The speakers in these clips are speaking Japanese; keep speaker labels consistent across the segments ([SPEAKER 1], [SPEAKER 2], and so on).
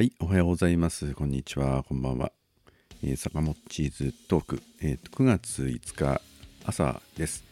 [SPEAKER 1] はい、おはようございます。こんにちは、こんばんは。えー、坂本チーズトーク、えーと9月5日朝です。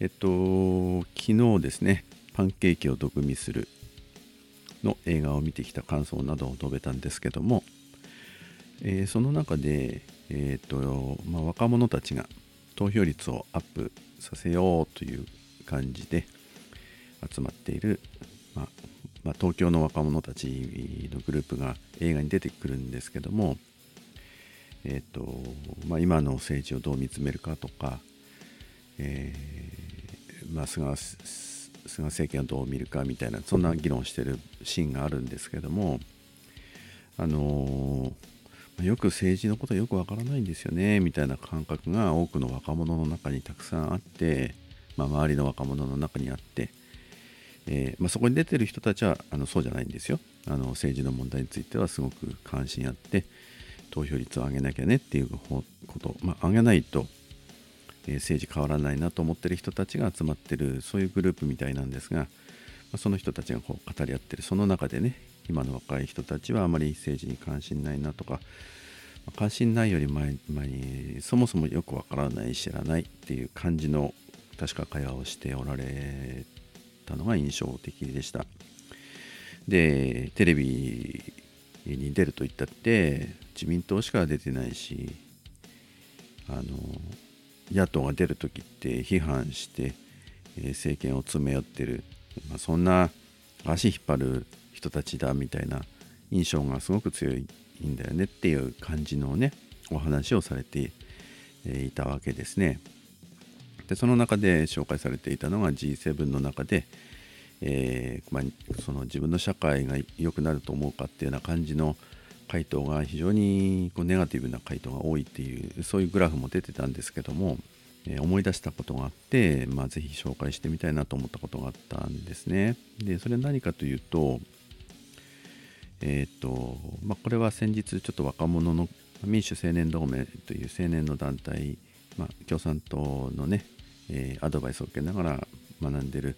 [SPEAKER 1] えっと、昨日ですね、パンケーキを毒味するの映画を見てきた感想などを述べたんですけども、えーその中で、えっとまあ、若者たちが投票率をアップさせようという感じで集まっている、まあまあ、東京の若者たちのグループが映画に出てくるんですけども、えっとまあ、今の政治をどう見つめるかとか、えーまあ、菅菅政権をどう見るかみたいなそんな議論してるシーンがあるんですけどもあのーよく政治のことよくわからないんですよねみたいな感覚が多くの若者の中にたくさんあって、まあ、周りの若者の中にあって、えーまあ、そこに出てる人たちはあのそうじゃないんですよ。あの政治の問題についてはすごく関心あって投票率を上げなきゃねっていうこと、まあ、上げないと、えー政治変わらないなと思ってる人たちが集まってるそういうグループみたいなんですが、まあ、その人たちがこう語り合ってる。その中でね今の若い人たちはあまり政治に関心ないなとか、ま関心ないより前にそもそもよくわからない知らないっていう感じの確か会話をしておられたのが印象的でした。でテレビに出ると言ったって自民党しか出てないしあの野党が出る時って批判して、え政権を詰め寄ってる、まあ、そんな足引っ張る人たちだみたいな印象がすごく強いんだよねっていう感じのねお話をされてえいたわけですね。でその中で紹介されていたのが G7 の中で、えーまあ、その自分の社会が良くなると思うかっていうような感じの回答が非常にこうネガティブな回答が多いっていうそういうグラフも出てたんですけども、えー思い出したことがあって、まあ、ぜひ紹介してみたいなと思ったことがあったんですね。でそれは何かというとえーとまあ、これは先日ちょっと若者の民主青年同盟という青年の団体、まあ、共産党のね、えーアドバイスを受けながら学んでる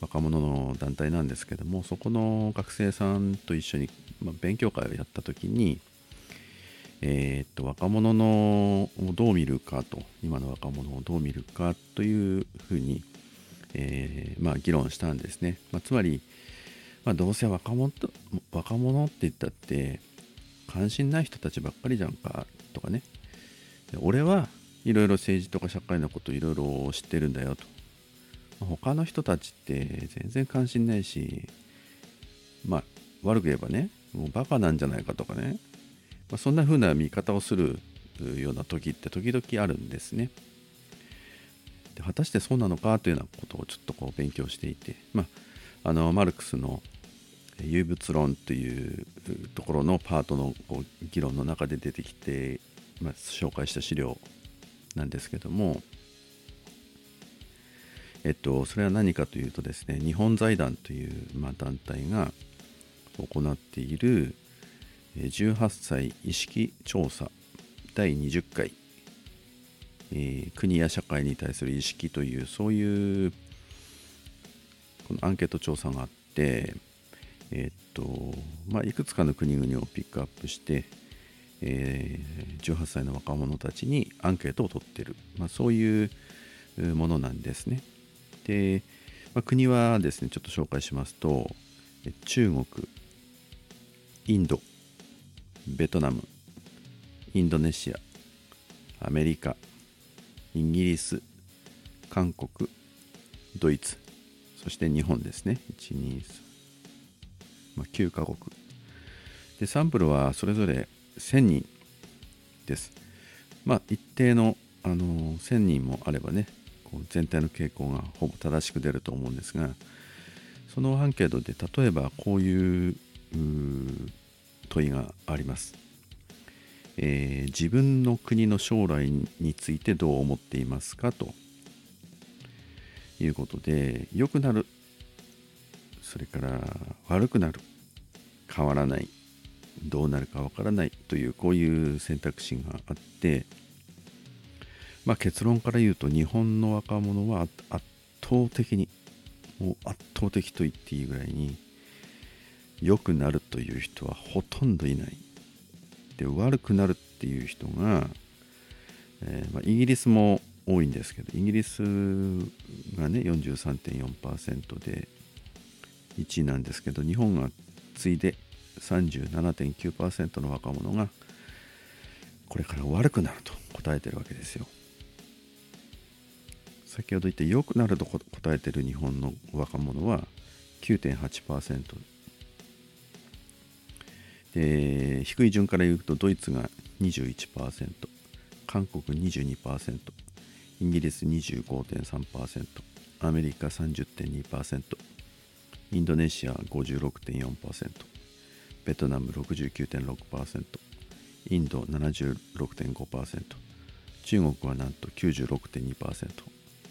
[SPEAKER 1] 若者の団体なんですけどもそこの学生さんと一緒に、まあ、勉強会をやった時に、えーと若者のをどう見るかと今の若者をどう見るかというふうに、えーまあ、議論したんですね、まあ、つまり、ま、どうせ若者と若者って言ったって関心ない人たちばっかりじゃんかとかね。俺はいろいろ政治とか社会のこといろいろ知ってるんだよと。他の人たちって全然関心ないしまあ悪く言えばねもうバカなんじゃないかとかね、まあ、そんな風な見方をするような時って時々あるんですね。で果たしてそうなのかというようなことをちょっとこう勉強していて。まああのマルクスの有物論というところのパートのこう議論の中で出てきて、まあ、紹介した資料なんですけども、えっと、それは何かというとですね日本財団という、まあ、団体が行っている18歳意識調査第20回、えー国や社会に対する意識というそういうこのアンケート調査があって、えっとまあ、いくつかの国々をピックアップして、え18歳の若者たちにアンケートを取ってる、まあ、そういうものなんですね。で、まあ、国はですねちょっと紹介しますと中国インドベトナムインドネシアアメリカイギリス韓国ドイツそして日本ですね。123、まあ、9カ国。でサンプルはそれぞれ1000人です。まあ一定の、あのー1000人もあればねこう全体の傾向がほぼ正しく出ると思うんですがそのアンケートで例えばこういう問いがあります、えー自分の国の将来についてどう思っていますか？と。いうことで良くなる。それから悪くなる。変わらない。どうなるかわからないというこういう選択肢があって、まあ、結論から言うと日本の若者は圧倒的にもう圧倒的と言っていいぐらいに良くなるという人はほとんどいない。で悪くなるっていう人が、えー、まあ、イギリスも多いんですけどイギリスがね43.4%で1位なんですけど日本が次いで37.9%の若者がこれから悪くなると答えてるわけですよ。先ほど言って良くなると答えてる日本の若者は9.8%で低い順から言うとドイツが21%韓国22%イギリス25.3%アメリカ30.2%インドネシア56.4%ベトナム69.6%インド76.5%中国はなんと96.2%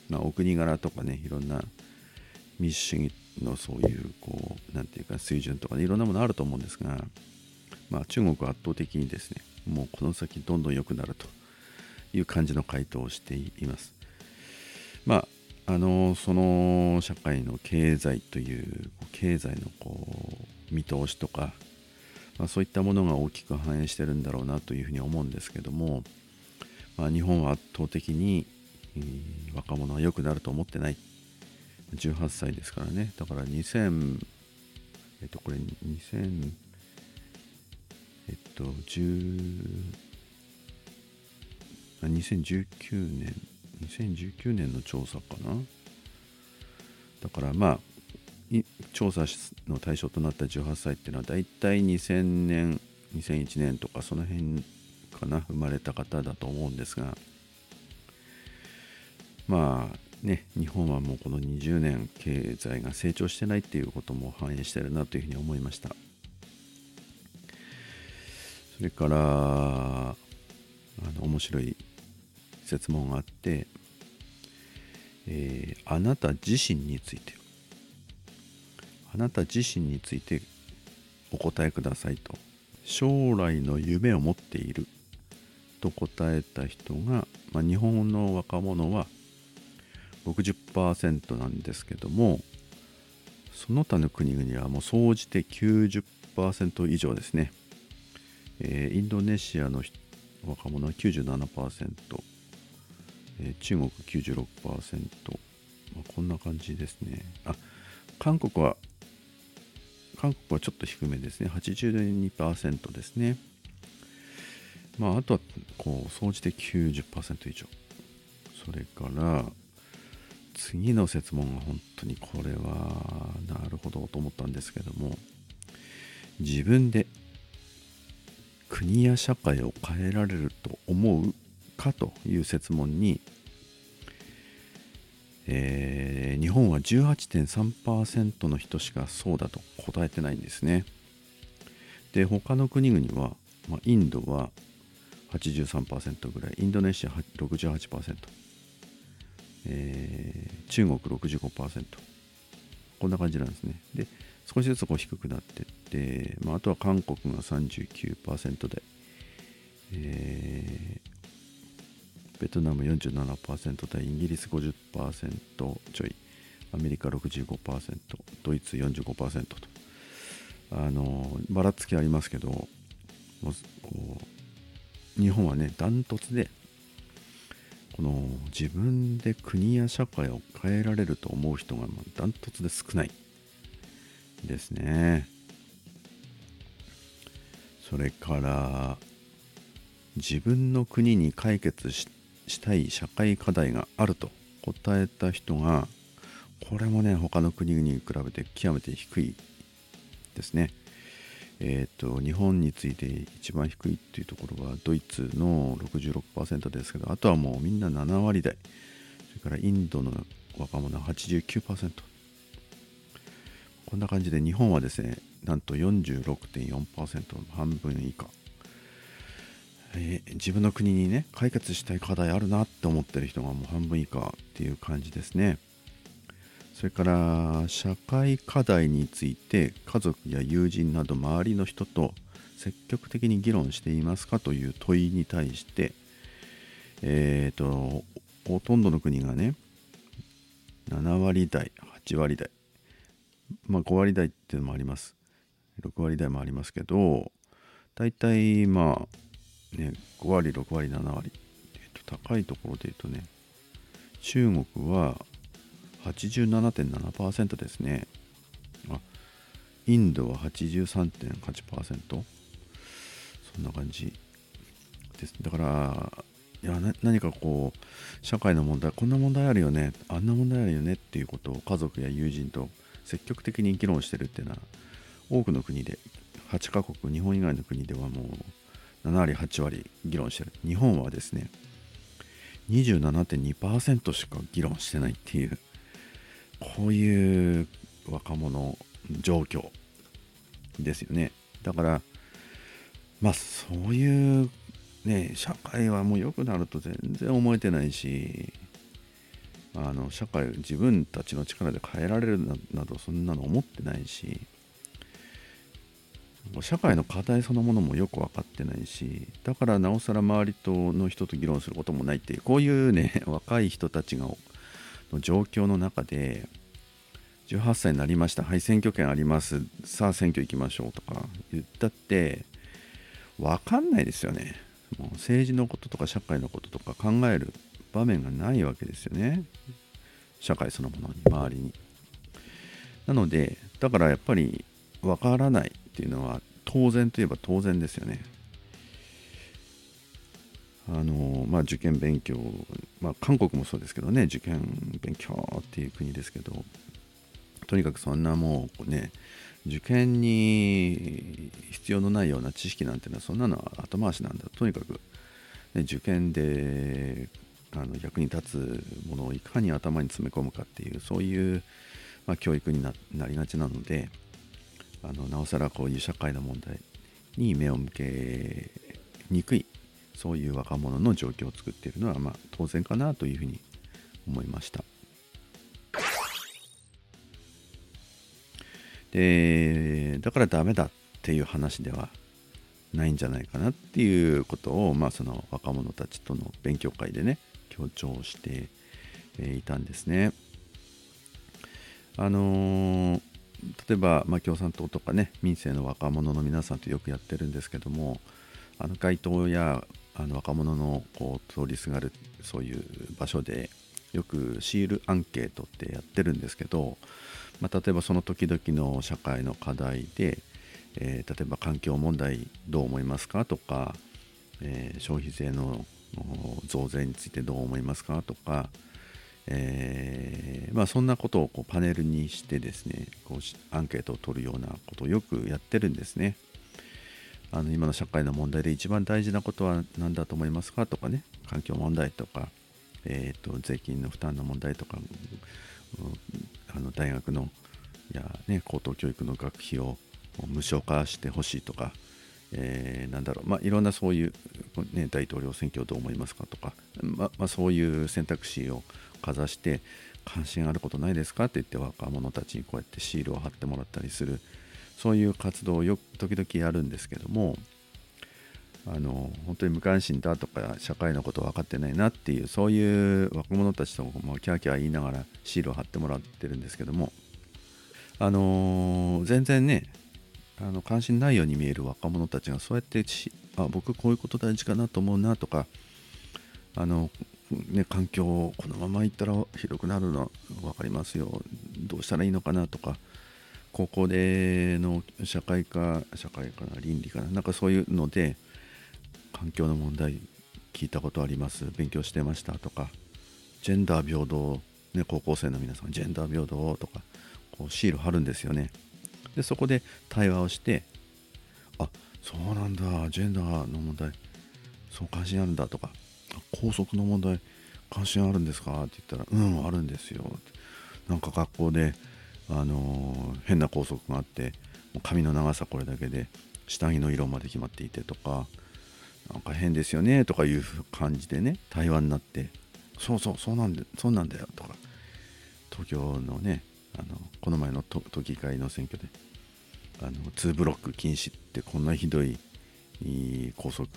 [SPEAKER 1] まあお国柄とかねいろんな民主主義のそういうこうなんていうか水準とかねいろんなものあると思うんですがまあ中国は圧倒的にですねもうこの先どんどん良くなるという感じの回答をしています。まああのその社会の経済という経済のこう見通しとか、まあ、そういったものが大きく反映してるんだろうなというふうに思うんですけども、まあ、日本は圧倒的に、若者は良くなると思ってない。18歳ですからね。だから2000えっとこれ2000えっと10あ2019年2019年の調査かな。だからまあ調査の対象となった18歳っていうのは大体2000年2001年とかその辺かな生まれた方だと思うんですがまあね日本はもうこの20年経済が成長してないっていうことも反映してるなというふうに思いました。それからあの面白い質問があって、えー、あなた自身について。なた自身についてお答えくださいと。将来の夢を持っている。と答えた人が、まあ、日本の若者は60%なんですけどもその他の国々はもう総じて90%以上ですね、えー、インドネシアの若者は97%、えー、中国96%、まあ、こんな感じですね。あ韓国は韓国はちょっと低めですね。82%ですね。まあ、あとは、こう、総じて90%以上。それから、次の設問が本当にこれは、なるほどと思ったんですけども、自分で国や社会を変えられると思うかという設問にえー、日本は18.3%の人しかそうだと答えてないんですね。で他の国々は、まあ、インドは83%ぐらいインドネシア68%、えー、中国65%こんな感じなんですね。で少しずつこう低くなってって、まあ、あとは韓国が39%で、え、ベトナム47%対イギリス50%ちょいアメリカ65%ドイツ45%と。あのばらつきありますけど日本はねダントツでこの自分で国や社会を変えられると思う人がダントツで少ない。ですね。それから自分の国に解決ししたい社会課題があると答えた人がこれもね他の国々に比べて極めて低いですね。えっ、ー、と日本について一番低いっていうところはドイツの66%ですけどあとはもうみんな7割台。それからインドの若者89%こんな感じで日本はですねなんと46.4%半分以下。え、自分の国にね解決したい課題あるなって思ってる人がもう半分以下っていう感じですね。それから社会課題について家族や友人など周りの人と積極的に議論していますかという問いに対してえっ、ー、とほとんどの国がね7割台8割台まあ5割台っていうのもあります。6割台もありますけど大体まあね5割6割7割、えっと、高いところで言うとね中国は87.7%ですね。あインドは83.8%そんな感じです。だからいや何かこう社会の問題こんな問題あるよねあんな問題あるよねっていうことを家族や友人と積極的に議論してるっていうのは多くの国で8カ国日本以外の国ではもう7割8割議論してる。日本はですね27.2%しか議論してないっていうこういう若者状況ですよね。だからまあそういうね社会はもう良くなると全然思えてないしあの社会自分たちの力で変えられるなどそんなの思ってないし社会の課題そのものもよく分かってないしだからなおさら周りとの人と議論することもないっていうこういうね 若い人たちがの状況の中で18歳になりましたはい選挙権ありますさあ選挙行きましょうとか言ったって分かんないですよね。もう政治のこととか社会のこととか考える場面がないわけですよね。社会そのものに周りに。なのでだからやっぱり分からない。っていうのは当然といえば当然ですよね。あのまあ受験勉強まあ韓国もそうですけどね受験勉強っていう国ですけどとにかくそんなもうね受験に必要のないような知識なんていうのはそんなのは後回しなんだ。とにかく、ね、受験であの役に立つものをいかに頭に詰め込むかっていうそういう、まあ、教育になりがちなのであのなおさらこういう社会の問題に目を向けにくいそういう若者の状況を作っているのは、まあ、当然かなというふうに思いました。でだからダメだっていう話ではないんじゃないかなっていうことを、まあ、その若者たちとの勉強会でね強調していたんですね。あのー、例えば、まあ、共産党とかね民政の若者の皆さんとよくやってるんですけどもあの街頭やあの若者のこう通りすがるそういう場所でよくシールアンケートってやってるんですけど、まあ、例えばその時々の社会の課題で、えー、例えば環境問題どう思いますかとか、えー、消費税の増税についてどう思いますかとか、えー、まあ、そんなことをこうパネルにしてですねこうアンケートを取るようなことをよくやってるんですね。あの今の社会の問題で一番大事なことは何だと思いますかとかね環境問題とか、えーと、税金の負担の問題とか、あの大学のや、ね、高等教育の学費を無償化してほしいとか、えー、なんだろう、まあ、いろんなそういう、ね、大統領選挙どう思いますかとか、ままあ、そういう選択肢をかざして関心あることないですか？って言って若者たちにこうやってシールを貼ってもらったりする。そういう活動をよく時々やるんですけどもあの本当に無関心だとか社会のこと分かってないなっていうそういう若者たちともキャーキャー言いながらシールを貼ってもらってるんですけどもあの全然ねあの関心ないように見える若者たちがそうやってあ僕こういうこと大事かなと思うなとかあの、ね、環境をこのままいったらひどくなるの分かりますよ。どうしたらいいのかなとか高校での社会科社会科な倫理かななんかそういうので環境の問題聞いたことあります。勉強してましたとかジェンダー平等、ね、高校生の皆さんジェンダー平等とかこうシール貼るんですよね。でそこで対話をしてあそうなんだジェンダーの問題そう関心あるんだとか校則の問題関心あるんですか？って言ったらうんあるんですよなんか学校であのー、変な校則があってもう髪の長さこれだけで下着の色まで決まっていてとかなんか変ですよねとかいう感じでね対話になってそうそうそうなんでそうなんだよとか。東京のねあのこの前の都議会の選挙であの2ブロック禁止ってこんなひどい拘束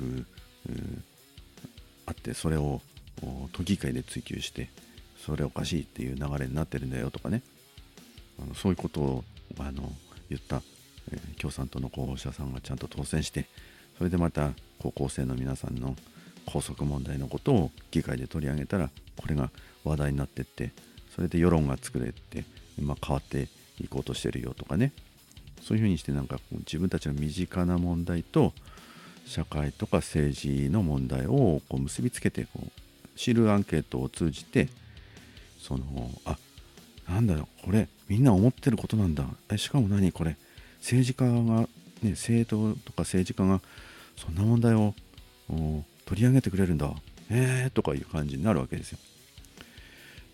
[SPEAKER 1] あってそれを都議会で追及してそれおかしいっていう流れになってるんだよとかね。あのそういうことをあの言った、えー、共産党の候補者さんがちゃんと当選してそれでまた高校生の皆さんの校則問題のことを議会で取り上げたらこれが話題になってってそれで世論が作れて、まあ、変わっていこうとしてるよとかね。そういうふうにしてなんかこう自分たちの身近な問題と社会とか政治の問題をこう結びつけてこう知るアンケートを通じてそのあなんだろうこれみんな思ってることなんだ。えしかも何これ政治家が、ね、政党とか政治家がそんな問題を取り上げてくれるんだ。えーとかいう感じになるわけですよ。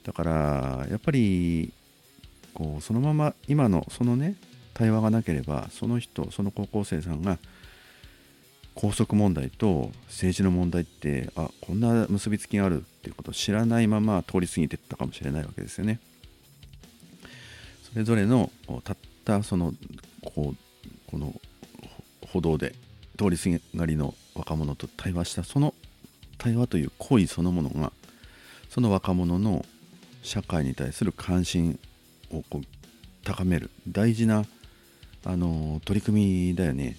[SPEAKER 1] だからやっぱりこうそのまま今のそのね対話がなければその人その高校生さんが校則問題と政治の問題ってあこんな結びつきがあるっていうことを知らないまま通り過ぎていったかもしれないわけですよね。それぞれのたったそのこうこの歩道で通りすがりの若者と対話したその対話という行為そのものがその若者の社会に対する関心をこう高める大事なあの取り組みだよね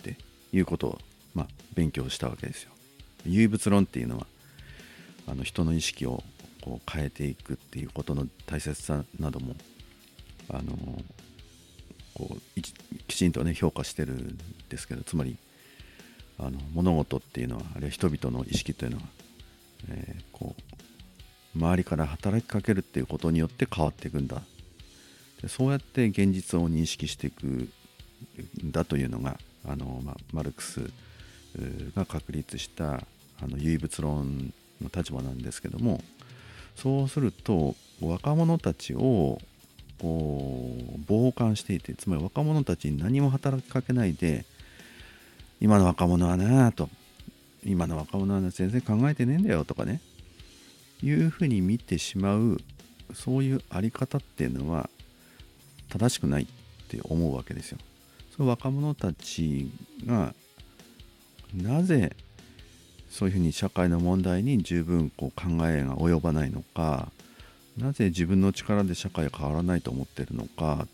[SPEAKER 1] っていうことを、まあ、勉強したわけですよ。唯物論っていうのはあの人の意識をこう変えていくっていうことの大切さなどもあのこうきちんとね評価してるんですけどつまりあの物事っていうのはあるいは人々の意識というのは、えー、こう周りから働きかけるっていうことによって変わっていくんだでそうやって現実を認識していくんだというのがあの、ま、マルクスが確立したあの唯物論の立場なんですけどもそうすると若者たちをこう傍観していてつまり若者たちに何も働きかけないで今の若者はなと今の若者は全然考えてねえんだよとかねいうふうに見てしまうそういうあり方っていうのは正しくないって思うわけですよ。その若者たちがなぜそういうふうに社会の問題に十分こう考えが及ばないのかなぜ自分の力で社会が変わらないと思ってるのか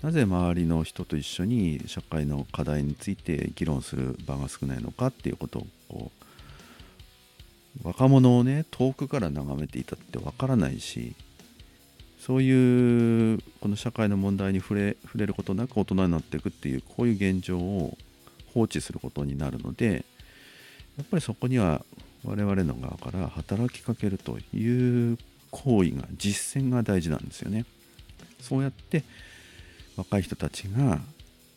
[SPEAKER 1] なぜ周りの人と一緒に社会の課題について議論する場が少ないのかっていうことをこう若者をね遠くから眺めていたってわからないしそういうこの社会の問題に触れ触れることなく大人になっていくっていうこういう現状を放置することになるのでやっぱりそこには我々の側から働きかけるという行為が実践が大事なんですよね。そうやって若い人たちが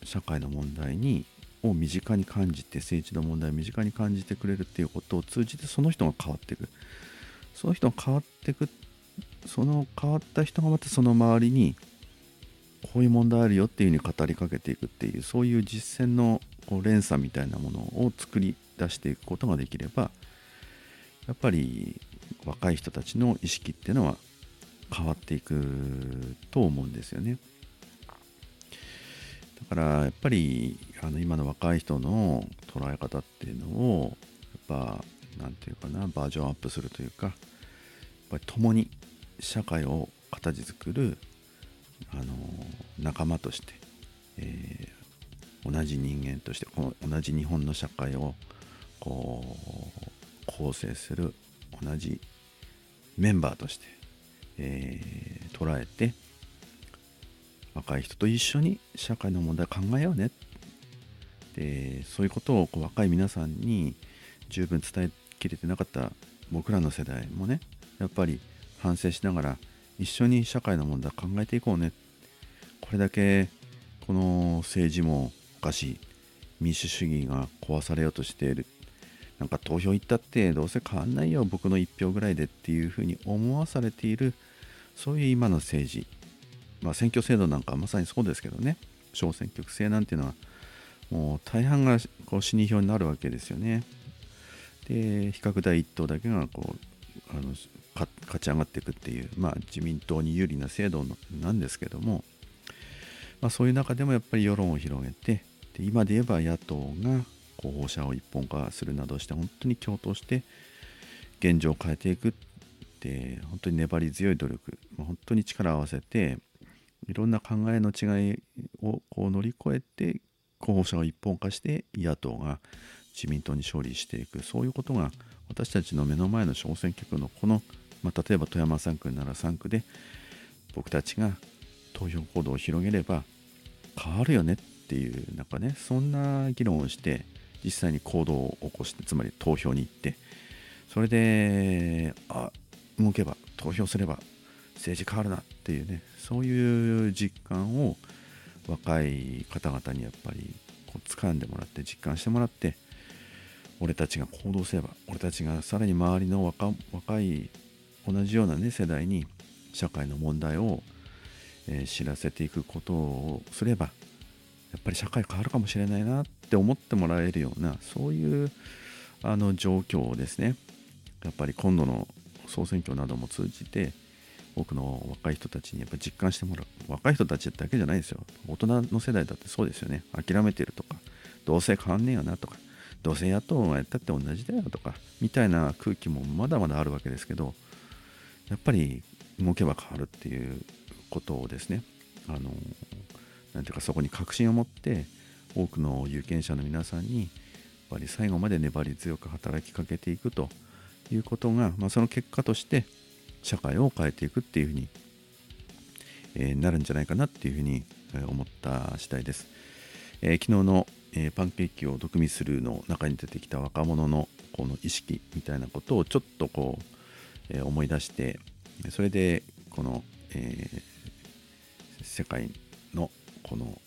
[SPEAKER 1] 社会の問題にを身近に感じて政治の問題を身近に感じてくれるっていうことを通じてその人が変わっていくその人が変わっていくその変わった人がまたその周りにこういう問題あるよっていうふうに語りかけていくっていうそういう実践のこう連鎖みたいなものを作り出していくことができればやっぱり若い人たちの意識っていうのは変わっていくと思うんですよね。だからやっぱりあの今の若い人の捉え方っていうのをやっぱ何て言うかなバージョンアップするというかやっぱり共に社会を形作るあの仲間として、えー、同じ人間としてこの同じ日本の社会をこう構成する同じメンバーとして、えー、捉えて若い人と一緒に社会の問題を考えようね。でそういうことをこう若い皆さんに十分伝えきれてなかった僕らの世代もねやっぱり反省しながら一緒に社会の問題考えていこうね。これだけこの政治もおかしい民主主義が壊されようとしている。なんか投票行ったってどうせ変わんないよ僕の1票ぐらいでっていうふうに思わされているそういう今の政治。まあ選挙制度なんかまさにそうですけどね。小選挙区制なんていうのはもう大半がこう死に票になるわけですよね。で比較第1党だけがこうあの勝ち上がっていくっていう、まあ、自民党に有利な制度なんですけども、まあ、そういう中でもやっぱり世論を広げてで今で言えば野党が候補者を一本化するなどして本当に共闘して現状を変えていくって本当に粘り強い努力、本当に力を合わせていろんな考えの違いをこう乗り越えて候補者を一本化して野党が自民党に勝利していくそういうことが私たちの目の前の小選挙区のこの、まあ、例えば富山3区なら3区で僕たちが投票行動を広げれば変わるよねっていうなんかねそんな議論をして実際に行動を起こしてつまり投票に行ってそれであ動けば投票すれば政治変わるなっていうねそういう実感を若い方々にやっぱりこう掴んでもらって実感してもらって俺たちが行動すれば俺たちがさらに周りの若若い同じようなね世代に社会の問題を、えー、知らせていくことをすればやっぱり社会変わるかもしれないなって思ってもらえるようなそういうあの状況をですね。やっぱり今度の総選挙なども通じて多くの若い人たちにやっぱ実感してもらう。若い人たちだけじゃないですよ。大人の世代だってそうですよね。諦めてるとかどうせ変わんねえよなとか。どうせ野党がやったって同じだよとかみたいな空気もまだまだあるわけですけどやっぱり動けば変わるっていうことをですねあのなんていうかそこに確信を持って多くの有権者の皆さんにやっぱり最後まで粘り強く働きかけていくということが、まあ、その結果として社会を変えていくっていうふうに、えー、なるんじゃないかなっていうふうに思った次第です。えー、昨日の、えー、パンケーキを毒味するの中に出てきた若者のこの意識みたいなことをちょっとこう、え思い出してそれでこの、え世界のこの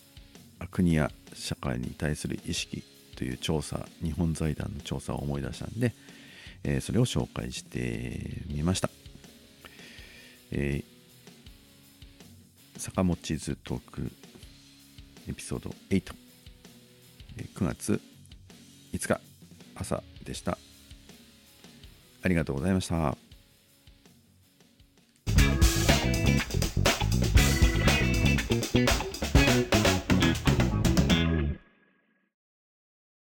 [SPEAKER 1] 国や社会に対する意識という調査日本財団の調査を思い出したんで、えそれを紹介してみました。えー、坂本チーズトークエピソード8、9月5日朝でした。ありがとうございました。